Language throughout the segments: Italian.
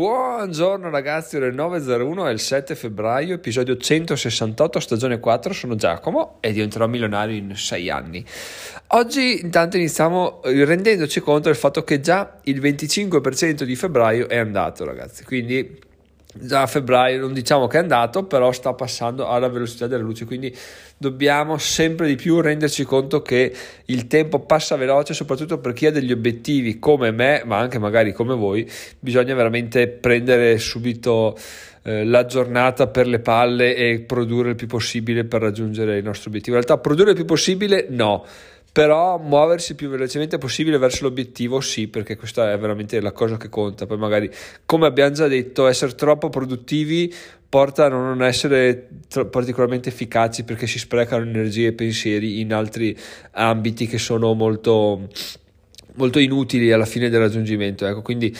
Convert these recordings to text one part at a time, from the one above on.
Buongiorno ragazzi, ore 9.01 è il 7 febbraio, episodio 168, stagione 4, sono Giacomo e diventerò milionario in 6 anni. Oggi intanto iniziamo eh, rendendoci conto del fatto che già il 25% di febbraio è andato ragazzi, quindi già a febbraio non diciamo che è andato, però sta passando alla velocità della luce, quindi dobbiamo sempre di più renderci conto che il tempo passa veloce, soprattutto per chi ha degli obiettivi come me, ma anche magari come voi, bisogna veramente prendere subito eh, la giornata per le palle e produrre il più possibile per raggiungere il nostro obiettivo. In realtà produrre il più possibile no però muoversi più velocemente possibile verso l'obiettivo sì, perché questa è veramente la cosa che conta. Poi magari, come abbiamo già detto, essere troppo produttivi porta a non essere particolarmente efficaci perché si sprecano energie e pensieri in altri ambiti che sono molto molto inutili alla fine del raggiungimento. Ecco, quindi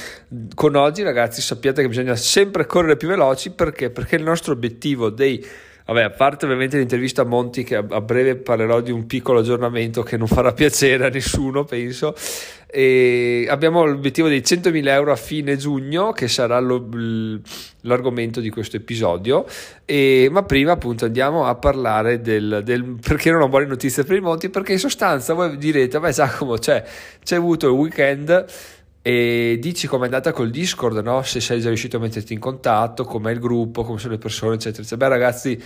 con oggi ragazzi sappiate che bisogna sempre correre più veloci perché? Perché il nostro obiettivo dei Vabbè, a parte ovviamente l'intervista a Monti, che a breve parlerò di un piccolo aggiornamento che non farà piacere a nessuno, penso. E abbiamo l'obiettivo dei 100.000 euro a fine giugno, che sarà lo, l'argomento di questo episodio. E, ma prima, appunto, andiamo a parlare del, del, perché non ho buone notizie per i Monti. Perché in sostanza voi direte, beh, Giacomo, cioè, c'è avuto il weekend e dici com'è andata col Discord, no? se sei già riuscito a metterti in contatto, com'è il gruppo, come sono le persone, eccetera, eccetera. Beh, ragazzi,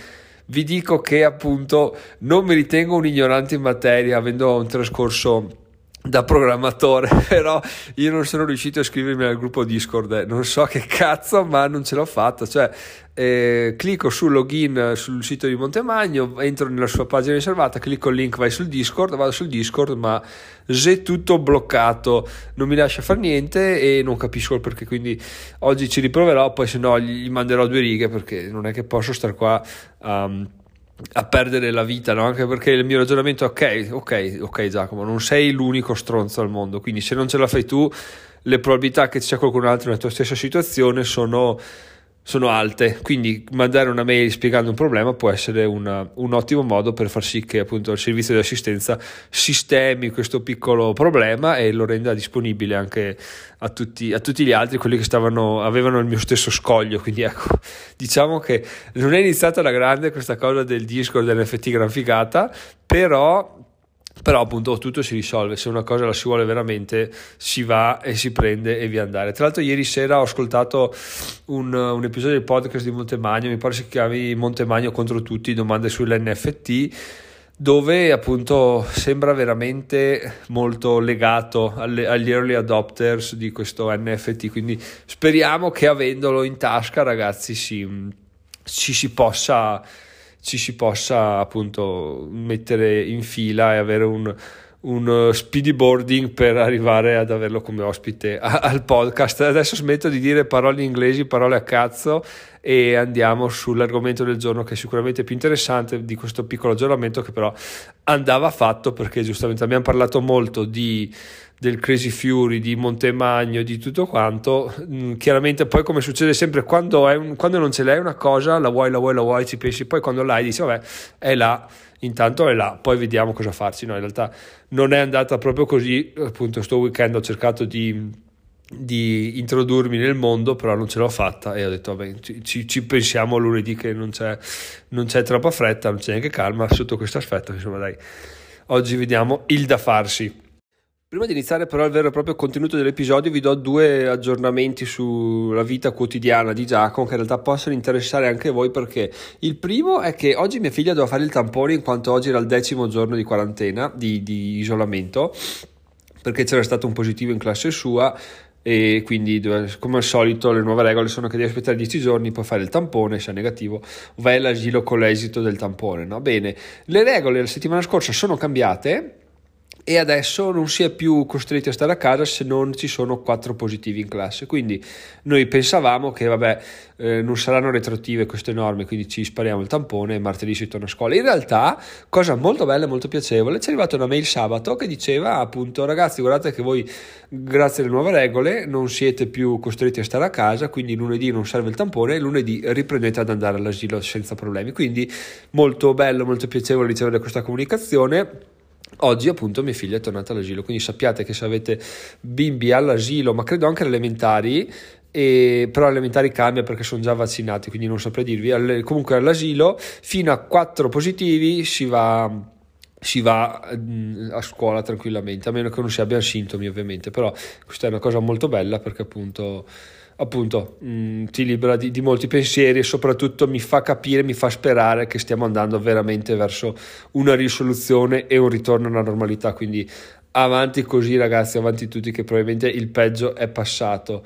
vi dico che appunto non mi ritengo un ignorante in materia, avendo un trascorso da programmatore, però io non sono riuscito a iscrivermi al gruppo Discord, eh. non so che cazzo, ma non ce l'ho fatta, cioè eh, clicco sul login sul sito di Montemagno, entro nella sua pagina riservata, clicco il link, vai sul Discord, vado sul Discord, ma c'è tutto bloccato, non mi lascia fare niente e non capisco il perché, quindi oggi ci riproverò, poi se no gli manderò due righe perché non è che posso stare qua um, a perdere la vita, no? anche perché il mio ragionamento è ok, ok, ok Giacomo, non sei l'unico stronzo al mondo, quindi se non ce la fai tu, le probabilità che ci sia qualcun altro nella tua stessa situazione sono sono alte, quindi mandare una mail spiegando un problema può essere una, un ottimo modo per far sì che appunto il servizio di assistenza sistemi questo piccolo problema e lo renda disponibile anche a tutti, a tutti gli altri, quelli che stavano, avevano il mio stesso scoglio. Quindi ecco, diciamo che non è iniziata la grande questa cosa del Discord dell'NFT gran figata, però però appunto tutto si risolve, se una cosa la si vuole veramente si va e si prende e via andare. Tra l'altro ieri sera ho ascoltato un, un episodio del podcast di Montemagno, mi pare si chiami Montemagno contro tutti, domande sull'NFT, dove appunto sembra veramente molto legato alle, agli early adopters di questo NFT, quindi speriamo che avendolo in tasca ragazzi si, ci si possa ci si possa appunto mettere in fila e avere un, un speedy boarding per arrivare ad averlo come ospite al podcast. Adesso smetto di dire parole inglesi, parole a cazzo e andiamo sull'argomento del giorno che è sicuramente più interessante di questo piccolo aggiornamento che però andava fatto perché giustamente abbiamo parlato molto di del Crazy Fury, di Montemagno, di tutto quanto. Mm, chiaramente poi come succede sempre quando, un, quando, non ce l'hai una cosa, la vuoi, la vuoi, la vuoi, ci pensi, poi quando l'hai dici vabbè è là, intanto è là, poi vediamo cosa farci. No, in realtà non è andata proprio così, appunto sto weekend ho cercato di, di introdurmi nel mondo, però non ce l'ho fatta e ho detto vabbè ci, ci pensiamo lunedì che non c'è, non c'è troppa fretta, non c'è neanche calma sotto questo aspetto, insomma dai, oggi vediamo il da farsi. Prima di iniziare però il vero e proprio contenuto dell'episodio vi do due aggiornamenti sulla vita quotidiana di Giacomo che in realtà possono interessare anche voi perché il primo è che oggi mia figlia doveva fare il tampone in quanto oggi era il decimo giorno di quarantena, di, di isolamento, perché c'era stato un positivo in classe sua e quindi come al solito le nuove regole sono che devi aspettare 10 giorni poi fare il tampone se è negativo vai all'asilo con l'esito del tampone no? bene le regole la settimana scorsa sono cambiate e adesso non si è più costretti a stare a casa se non ci sono quattro positivi in classe. Quindi noi pensavamo che vabbè, eh, non saranno retroattive queste norme, quindi ci spariamo il tampone e martedì si torna a scuola. In realtà, cosa molto bella e molto piacevole, ci è arrivata una mail sabato che diceva appunto ragazzi guardate che voi grazie alle nuove regole non siete più costretti a stare a casa, quindi lunedì non serve il tampone e lunedì riprendete ad andare all'asilo senza problemi. Quindi molto bello, molto piacevole ricevere questa comunicazione Oggi appunto mia figlia è tornata all'asilo, quindi sappiate che se avete bimbi all'asilo, ma credo anche alle elementari, e, però elementari cambia perché sono già vaccinati, quindi non saprei dirvi. All, comunque all'asilo fino a 4 positivi si va, si va mm, a scuola tranquillamente, a meno che non si abbiano sintomi ovviamente, però questa è una cosa molto bella perché appunto appunto mh, mm, ti libera di, di, molti pensieri e soprattutto mi fa capire, mi fa sperare che stiamo andando veramente verso una risoluzione e un ritorno alla normalità. Quindi avanti così ragazzi, avanti tutti che probabilmente il peggio è passato.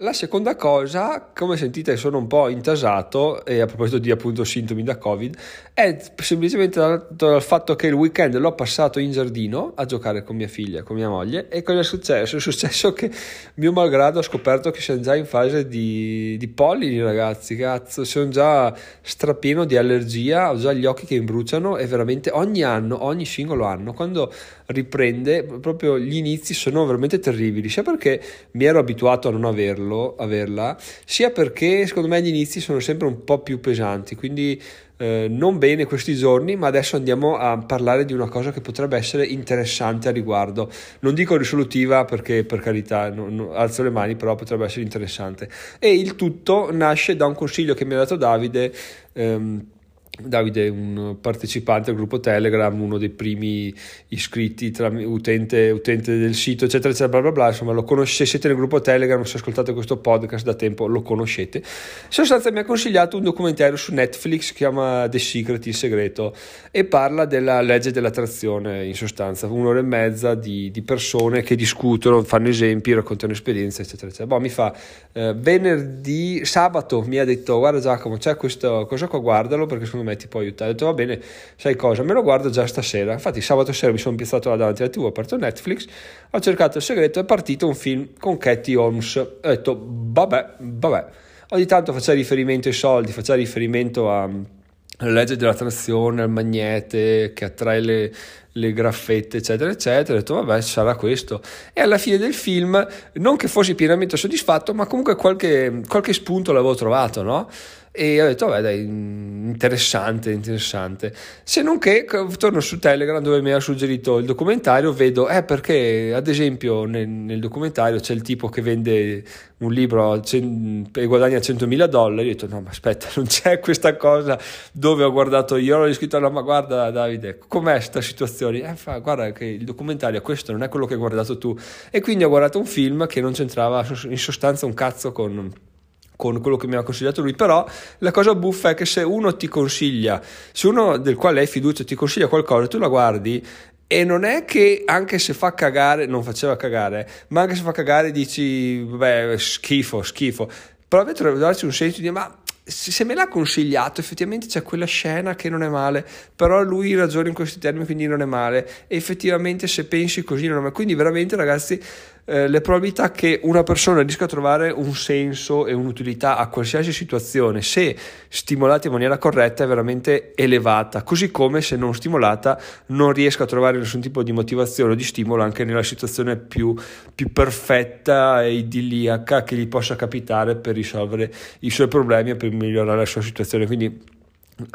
La seconda cosa, come sentite sono un po' intasato, e a proposito di appunto sintomi da Covid, è semplicemente dato dal fatto che il weekend l'ho passato in giardino a giocare con mia figlia, con mia moglie, e cosa è successo? È successo che mio malgrado ho scoperto che siamo già in fase di, di pollini ragazzi, cazzo, sono già strapieno di allergia, ho già gli occhi che imbruciano e veramente ogni anno, ogni singolo anno, quando riprende, proprio gli inizi sono veramente terribili, sia perché mi ero abituato a non averlo, averlo, averla, sia perché secondo me gli inizi sono sempre un po' più pesanti, quindi eh, non bene questi giorni, ma adesso andiamo a parlare di una cosa che potrebbe essere interessante a riguardo. Non dico risolutiva perché per carità non, non, alzo le mani, però potrebbe essere interessante. E il tutto nasce da un consiglio che mi ha dato Davide. Ehm, Davide un partecipante al gruppo Telegram, uno dei primi iscritti, utente, utente, del sito, eccetera, eccetera, bla bla bla. Insomma, lo conosce, siete nel gruppo Telegram, se ascoltate questo podcast da tempo lo conoscete. In sostanza mi ha consigliato un documentario su Netflix che si chiama The Secret, il segreto, e parla della legge dell'attrazione, in sostanza, un'ora e mezza di, di persone che discutono, fanno esempi, raccontano esperienze, eccetera, eccetera. Boh, mi fa eh, venerdì, sabato mi ha detto, guarda Giacomo, c'è questa cosa qua, guardalo perché secondo me me ti può aiutare. Ho detto va bene, sai cosa, me lo guardo già stasera. Infatti sabato sera mi sono piazzato là davanti alla tv, ho aperto Netflix, ho cercato il segreto, è partito un film con Katie Holmes. Ho detto vabbè, vabbè. Ogni tanto faceva riferimento ai soldi, faceva riferimento a la legge dell'attrazione, al magnete che attrae le, le graffette, eccetera, eccetera. Ho detto, vabbè, sarà questo. E alla fine del film, non che fossi pienamente soddisfatto, ma comunque qualche, qualche spunto l'avevo trovato, no? E ho detto vabbè dai interessante interessante. Se non che torno su Telegram dove mi ha suggerito il documentario vedo eh perché ad esempio nel, nel documentario c'è il tipo che vende un libro e guadagna 100.000 dollari. Ho detto no ma aspetta non c'è questa cosa dove ho guardato io ho scritto no ma guarda Davide com'è questa situazione? Eh fa guarda che il documentario questo non è quello che hai guardato tu. E quindi ho guardato un film che non c'entrava in sostanza un cazzo con con quello che mi ha consigliato lui, però la cosa buffa è che se uno ti consiglia, se uno del quale hai fiducia ti consiglia qualcosa, tu la guardi e non è che anche se fa cagare, non faceva cagare, ma anche se fa cagare dici, vabbè, schifo, schifo, però dovrebbe darci un senso di ma se me l'ha consigliato, effettivamente c'è quella scena che non è male, però lui ragiona in questi termini, quindi non è male. E effettivamente se pensi così non è male. Quindi veramente ragazzi, eh, le probabilità che una persona riesca a trovare un senso e un'utilità a qualsiasi situazione, se stimolata in maniera corretta, è veramente elevata. Così come se non stimolata non riesca a trovare nessun tipo di motivazione o di stimolo anche nella situazione più, più perfetta e idilliaca che gli possa capitare per risolvere i suoi problemi e per migliorare la sua situazione. Quindi,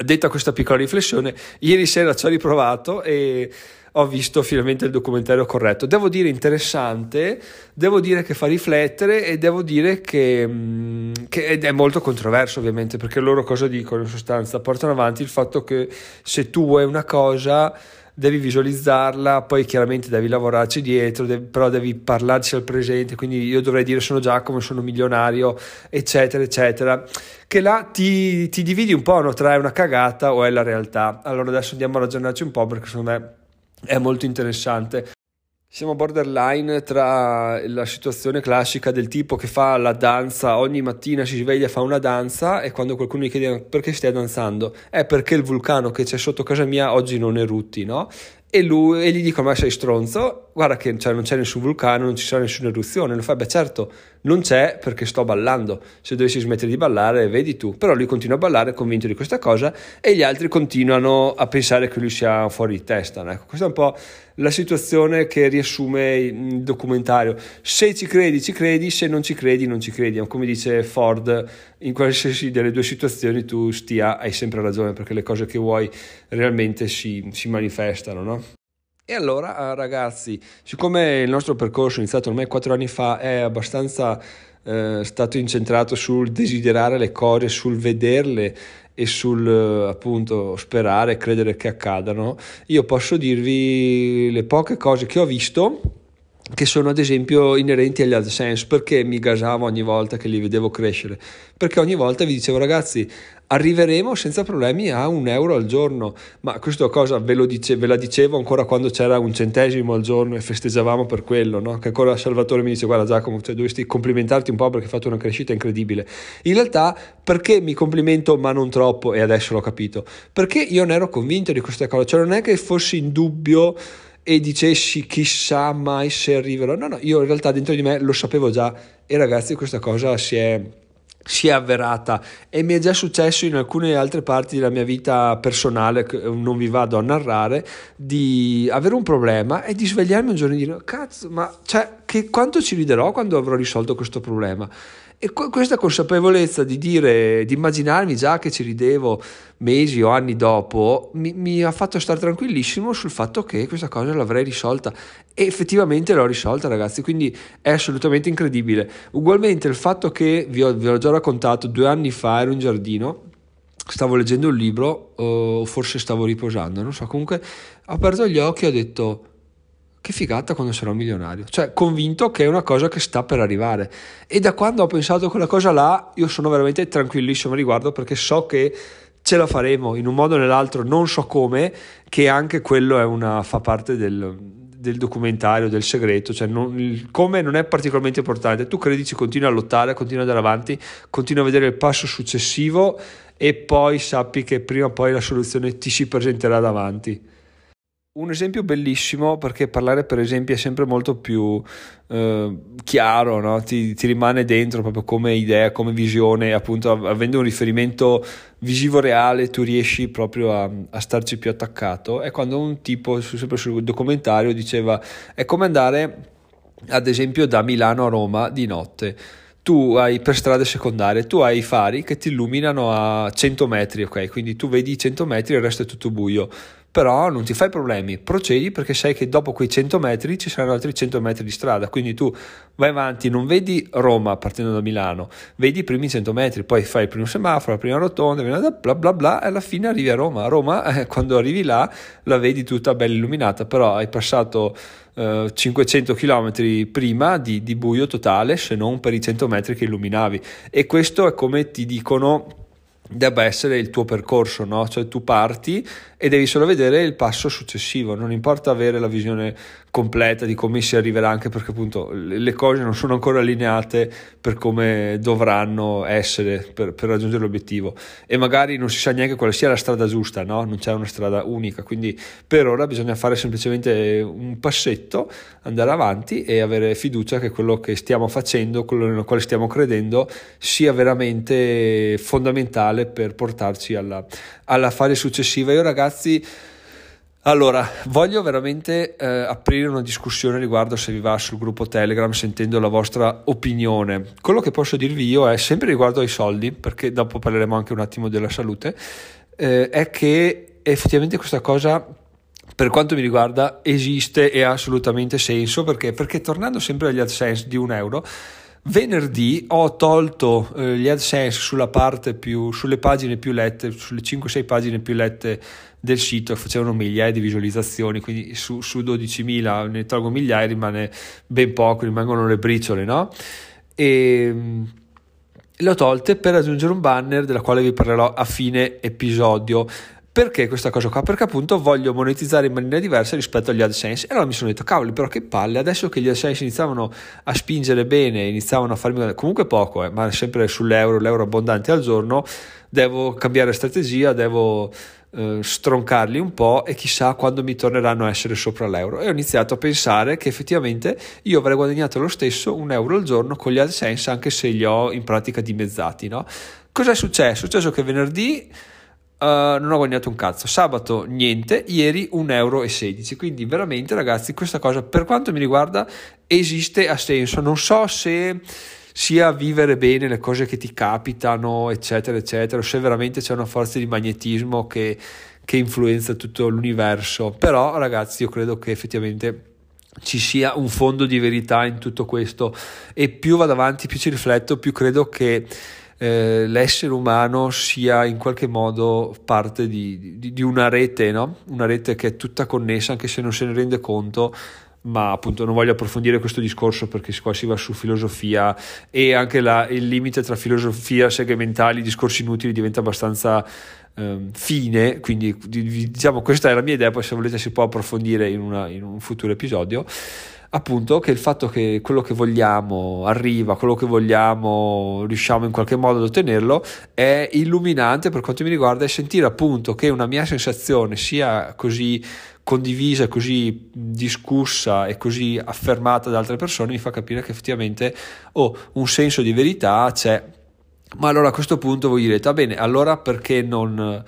detta questa piccola riflessione, ieri sera ci ho riprovato e ho visto finalmente il documentario corretto. Devo dire interessante, devo dire che fa riflettere e devo dire che, mm, che è molto controverso ovviamente perché loro cosa dicono in sostanza? Portano avanti il fatto che se tu vuoi una cosa devi visualizzarla, poi chiaramente devi lavorarci dietro, devi, però devi parlarci al presente, quindi io dovrei dire sono Giacomo, sono milionario, eccetera, eccetera, che là ti, ti dividi un po' no? tra è una cagata o è la realtà. Allora adesso andiamo a ragionarci un po' perché secondo me è molto interessante. Siamo borderline tra la situazione classica del tipo che fa la danza, ogni mattina si sveglia e fa una danza e quando qualcuno gli chiede perché stai danzando, è perché il vulcano che c'è sotto casa mia oggi non erutti, no? E, lui, e gli dico ma sei stronzo, guarda che cioè, non c'è nessun vulcano, non ci sarà nessuna eruzione. Lui fa, beh certo, non c'è perché sto ballando. Se dovessi smettere di ballare, vedi tu. Però lui continua a ballare, convinto di questa cosa, e gli altri continuano a pensare che lui sia fuori di testa. Ecco, questa è un po' la situazione che riassume il documentario. Se ci credi, ci credi, se non ci credi, non ci credi. Come dice Ford, in qualsiasi delle due situazioni tu stia, hai sempre ragione, perché le cose che vuoi realmente si, si manifestano, no? E allora, ragazzi, siccome il nostro percorso iniziato ormai quattro anni fa è abbastanza eh, stato incentrato sul desiderare le cose, sul vederle e sul appunto sperare, credere che accadano, io posso dirvi le poche cose che ho visto che sono ad esempio inerenti agli AdSense, perché mi gasavo ogni volta che li vedevo crescere? Perché ogni volta vi dicevo ragazzi arriveremo senza problemi a un euro al giorno, ma questa cosa ve, dice, ve la dicevo ancora quando c'era un centesimo al giorno e festeggiavamo per quello, no? che ancora Salvatore mi dice guarda Giacomo, cioè, dovresti complimentarti un po' perché hai fatto una crescita incredibile. In realtà perché mi complimento ma non troppo e adesso l'ho capito? Perché io ne ero convinto di questa cosa, cioè non è che fossi in dubbio e dicessi chissà mai se arriverò. No, no, io in realtà dentro di me lo sapevo già e ragazzi questa cosa si è, si è avverata e mi è già successo in alcune altre parti della mia vita personale, che non vi vado a narrare, di avere un problema e di svegliarmi un giorno e dire cazzo, ma cioè, che, quanto ci riderò quando avrò risolto questo problema? E questa consapevolezza di dire, di immaginarmi già che ci ridevo mesi o anni dopo, mi, mi, ha fatto stare tranquillissimo sul fatto che questa cosa l'avrei risolta. E effettivamente l'ho risolta, ragazzi, quindi è assolutamente incredibile. Ugualmente il fatto che, vi ho, vi ho già raccontato, due anni fa ero in giardino, stavo leggendo un libro, o forse stavo riposando, non so, comunque ho aperto gli occhi e ho detto che figata quando sarò milionario. Cioè, convinto che è una cosa che sta per arrivare. E da quando ho pensato a quella cosa là, io sono veramente tranquillissimo a riguardo perché so che ce la faremo in un modo o nell'altro, non so come, che anche quello una, fa parte del, del, documentario, del segreto, cioè non, il come non è particolarmente importante, tu credi ci continui a lottare, continui ad andare avanti, continui a vedere il passo successivo e poi sappi che prima o poi la soluzione ti si presenterà davanti. Un esempio bellissimo perché parlare per esempio è sempre molto più eh, chiaro, no? ti, ti, rimane dentro proprio come idea, come visione, appunto avendo un riferimento visivo reale tu riesci proprio a, a starci più attaccato. È quando un tipo, sempre sul documentario, diceva è come andare ad esempio da Milano a Roma di notte tu hai per strade secondarie, tu hai i fari che ti illuminano a 100 metri, ok? Quindi tu vedi i 100 metri e il resto è tutto buio però non ti fai problemi, procedi perché sai che dopo quei 100 metri ci saranno altri 100 metri di strada, quindi tu vai avanti, non vedi Roma partendo da Milano, vedi i primi 100 metri, poi fai il primo semaforo, la prima rotonda, bla bla bla e alla fine arrivi a Roma. A Roma, eh, quando arrivi là, la vedi tutta bella illuminata, però hai passato eh, 500 km prima di, di buio totale, se non per i 100 metri che illuminavi. E questo è come ti dicono debba essere il tuo percorso, no? Cioè tu parti e devi solo vedere il passo successivo, non importa avere la visione completa di come si arriverà, anche perché appunto le cose non sono ancora allineate per come dovranno essere per, per raggiungere l'obiettivo e magari non si sa neanche quale sia la strada giusta, no? Non c'è una strada unica, quindi per ora bisogna fare semplicemente un passetto, andare avanti e avere fiducia che quello che stiamo facendo, quello nel quale stiamo credendo, sia veramente fondamentale per portarci alla, alla fase successiva. Io ragazzi, allora, voglio veramente eh, aprire una discussione riguardo se vi va sul gruppo Telegram sentendo la vostra opinione. Quello che posso dirvi io è sempre riguardo ai soldi, perché dopo parleremo anche un attimo della salute, eh, è che effettivamente questa cosa per quanto mi riguarda esiste e ha assolutamente senso perché, perché tornando sempre agli AdSense di un euro Venerdì ho tolto eh, gli AdSense sulla parte più, sulle pagine più lette, sulle 5-6 pagine più lette del sito, facevano migliaia di visualizzazioni, quindi su, su 12.000 ne tolgo migliaia, rimane ben poco, rimangono le briciole, no? E mm, le ho tolte per aggiungere un banner della quale vi parlerò a fine episodio. Perché questa cosa qua? Perché appunto voglio monetizzare in maniera diversa rispetto agli AdSense. E allora mi sono detto, cavoli, però che palle, adesso che gli AdSense iniziavano a spingere bene, iniziavano a farmi comunque poco, eh, ma sempre sull'euro, l'euro abbondante al giorno, devo cambiare strategia, devo eh, stroncarli un po' e chissà quando mi torneranno a essere sopra l'euro. E ho iniziato a pensare che effettivamente io avrei guadagnato lo stesso un euro al giorno con gli AdSense, anche se li ho in pratica dimezzati, no? Cosa è successo? È successo che venerdì Uh, non ho guadagnato un cazzo. Sabato niente, ieri 1,16 euro. Quindi veramente ragazzi questa cosa per quanto mi riguarda esiste, ha senso. Non so se sia vivere bene le cose che ti capitano, eccetera, eccetera, o se veramente c'è una forza di magnetismo che, che influenza tutto l'universo. Però ragazzi io credo che effettivamente ci sia un fondo di verità in tutto questo e più vado avanti, più ci rifletto, più credo che eh, l'essere umano sia in qualche modo parte di, di, di una rete, no? una rete che è tutta connessa anche se non se ne rende conto ma appunto non voglio approfondire questo discorso perché qua si va su filosofia e anche la, il limite tra filosofia segmentali discorsi inutili diventa abbastanza eh, fine, quindi diciamo questa è la mia idea, poi se volete si può approfondire in, una, in un futuro episodio appunto che il fatto che quello che vogliamo arriva, quello che vogliamo riusciamo in qualche modo ad ottenerlo è illuminante per quanto mi riguarda e sentire appunto che una mia sensazione sia così condivisa, così discussa e così affermata da altre persone mi fa capire che effettivamente oh, un senso di verità c'è. Ma allora a questo punto voi direte, va bene, allora perché non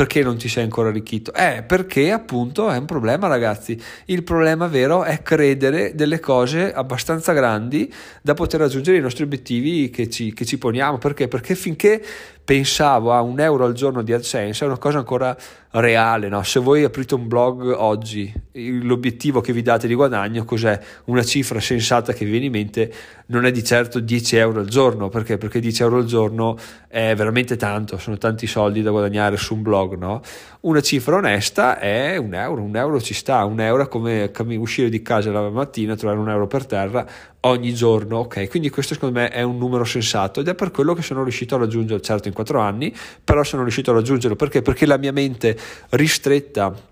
perché non ti sei ancora arricchito? Eh, perché appunto è un problema, ragazzi. Il problema vero è credere delle cose abbastanza grandi da poter raggiungere i nostri obiettivi che ci, che ci poniamo. Perché? Perché finché pensavo a un euro al giorno di AdSense è una cosa ancora reale. No? Se voi aprite un blog oggi, l'obiettivo che vi date di guadagno cos'è? Una cifra sensata che vi viene in mente non è di certo 10 euro al giorno. Perché? Perché 10 euro al giorno è veramente tanto, sono tanti soldi da guadagnare su un blog. No? Una cifra onesta è un euro, un euro ci sta, un euro è come uscire di casa la mattina, trovare un euro per terra, ogni giorno, ok? Quindi questo secondo me è un numero sensato ed è per quello che sono riuscito a raggiungerlo, certo in quattro anni, però sono riuscito a raggiungerlo perché? Perché la mia mente ristretta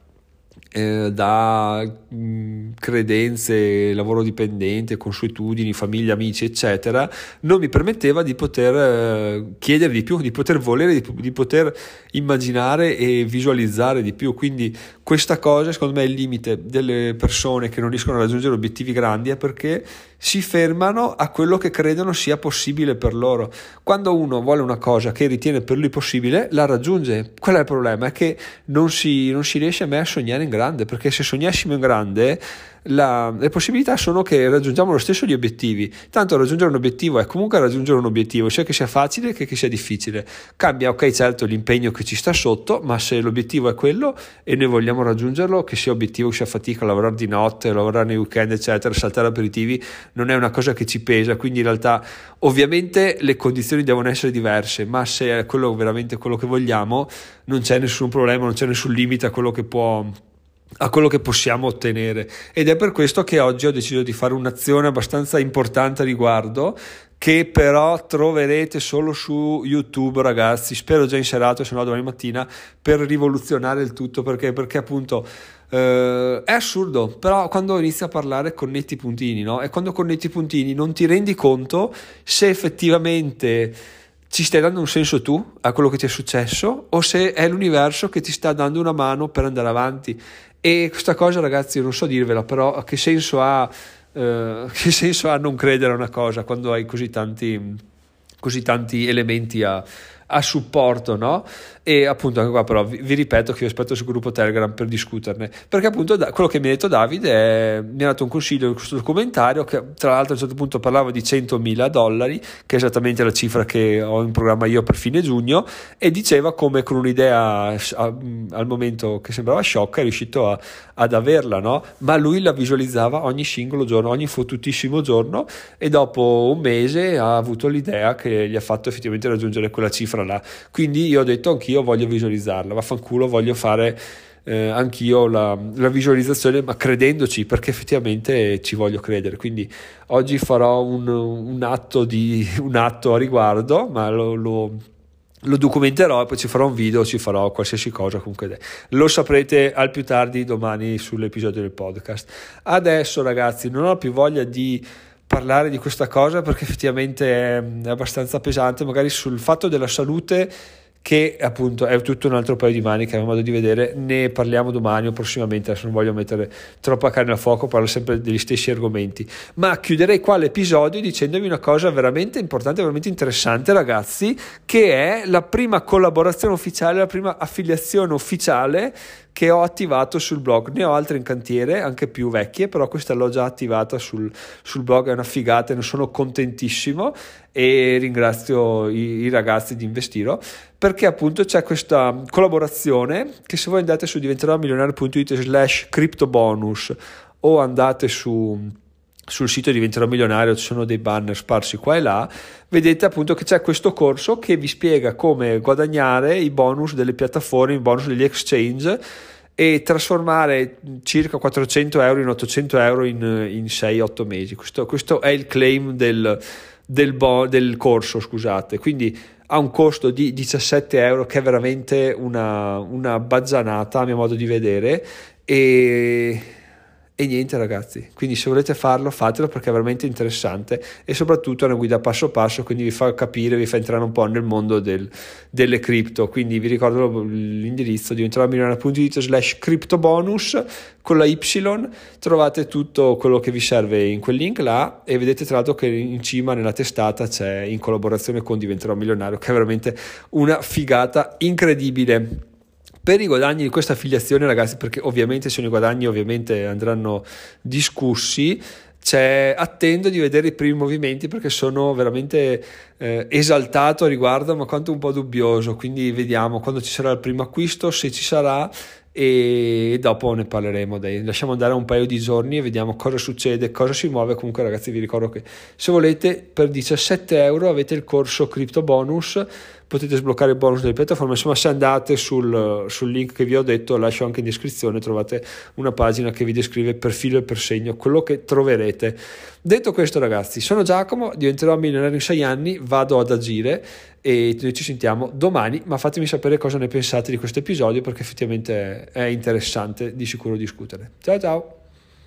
eh, da mm, credenze, lavoro dipendente, consuetudini, famiglia, amici, eccetera, non mi permetteva di poter eh, chiedere di più, di poter volere, di, poter immaginare e visualizzare di più. Quindi questa cosa, secondo me, è il limite delle persone che non riescono a raggiungere obiettivi grandi, è perché si fermano a quello che credono sia possibile per loro. Quando uno vuole una cosa che ritiene per lui possibile, la raggiunge. Qual è il problema? È che non si, non si riesce mai a sognare in grande, perché se sognassimo in grande la, le possibilità sono che raggiungiamo lo stesso gli obiettivi. Tanto raggiungere un obiettivo è comunque raggiungere un obiettivo, sia che sia facile che che sia difficile. Cambia, ok, certo, l'impegno che ci sta sotto, ma se l'obiettivo è quello e noi vogliamo raggiungerlo, che sia obiettivo, che sia fatica, lavorare di notte, lavorare nei weekend, eccetera, saltare aperitivi, non è una cosa che ci pesa. Quindi in realtà, ovviamente, le condizioni devono essere diverse, ma se è quello veramente quello che vogliamo, non c'è nessun problema, non c'è nessun limite a quello che può a quello che possiamo ottenere. Ed è per questo che oggi ho deciso di fare un'azione abbastanza importante a riguardo che però troverete solo su YouTube ragazzi. Spero già in serata se no domani mattina per rivoluzionare il tutto. Perché, perché appunto eh, è assurdo però quando inizi a parlare connetti i puntini no? e quando connetti i puntini non ti rendi conto se effettivamente ci stai dando un senso tu a quello che ti è successo o se è l'universo che ti sta dando una mano per andare avanti e questa cosa, ragazzi, non so dirvela, però che senso ha, eh, che senso ha non credere a una cosa quando hai così tanti, così tanti elementi a, a supporto, no? E appunto anche qua però vi, vi, ripeto che io aspetto sul gruppo Telegram per discuterne, perché appunto da, quello che mi ha detto Davide è, mi ha dato un consiglio in questo documentario che tra l'altro a un certo punto parlava di 100.000 dollari, che è esattamente la cifra che ho in programma io per fine giugno, e diceva come con un'idea a, al momento che sembrava sciocca è riuscito a, ad averla, no? Ma lui la visualizzava ogni singolo giorno, ogni fottutissimo giorno e dopo un mese ha avuto l'idea che gli ha fatto effettivamente raggiungere quella cifra là. Quindi io ho detto anch'io voglio visualizzarla, vaffanculo, voglio fare eh, anch'io la, la, visualizzazione, ma credendoci, perché effettivamente ci voglio credere. Quindi oggi farò un, un, atto, di, un atto, a riguardo, ma lo, lo, lo, documenterò e poi ci farò un video, ci farò qualsiasi cosa. Comunque lo saprete al più tardi domani sull'episodio del podcast. Adesso, ragazzi, non ho più voglia di parlare di questa cosa perché effettivamente è, abbastanza pesante, magari sul fatto della salute che appunto è tutto un altro paio di maniche, a modo di vedere, ne parliamo domani o prossimamente, adesso non voglio mettere troppa carne al fuoco, parlo sempre degli stessi argomenti, ma chiuderei qua l'episodio dicendovi una cosa veramente importante, veramente interessante ragazzi, che è la prima collaborazione ufficiale, la prima affiliazione ufficiale che ho attivato sul blog. Ne ho altre in cantiere, anche più vecchie, però questa l'ho già attivata sul, sul blog, è una figata, ne sono contentissimo e ringrazio i, i, ragazzi di Investiro perché appunto c'è questa collaborazione che se voi andate su diventeròmilionario.it slash criptobonus o andate su sul sito diventerò milionario ci sono dei banner sparsi qua e là vedete appunto che c'è questo corso che vi spiega come guadagnare i bonus delle piattaforme i bonus degli exchange e trasformare circa 400 euro in 800 euro in, in 6-8 mesi. Questo, questo, è il claim del, del, bo, del corso scusate. Quindi ha un costo di 17 euro che è veramente una, una bazzanata a mio modo di vedere. E e niente ragazzi, quindi se volete farlo fatelo perché è veramente interessante e soprattutto è una guida passo passo, quindi vi fa capire, vi fa entrare un po' nel mondo del, delle cripto. Quindi vi ricordo l'indirizzo diventeròmilionario.it slash criptobonus con la Y, trovate tutto quello che vi serve in quel link là e vedete tra l'altro che in cima nella testata c'è in collaborazione con Diventerò Milionario che è veramente una figata incredibile per i guadagni di questa affiliazione, ragazzi, perché ovviamente sono i guadagni, ovviamente andranno discussi. C'è, attendo di vedere i primi movimenti perché sono veramente eh, esaltato a riguardo, ma quanto un po' dubbioso. Quindi vediamo quando ci sarà il primo acquisto, se ci sarà, e dopo ne parleremo. Dai. Lasciamo andare un paio di giorni e vediamo cosa succede, cosa si muove. Comunque, ragazzi, vi ricordo che se volete per 17 euro avete il corso Crypto Bonus potete sbloccare il bonus delle piattaforme. Insomma, se andate sul, sul, link che vi ho detto, lascio anche in descrizione, trovate una pagina che vi descrive per filo e per segno quello che troverete. Detto questo, ragazzi, sono Giacomo, diventerò milionario in 6 anni, vado ad agire e noi ci sentiamo domani, ma fatemi sapere cosa ne pensate di questo episodio perché effettivamente è interessante di sicuro discutere. Ciao ciao!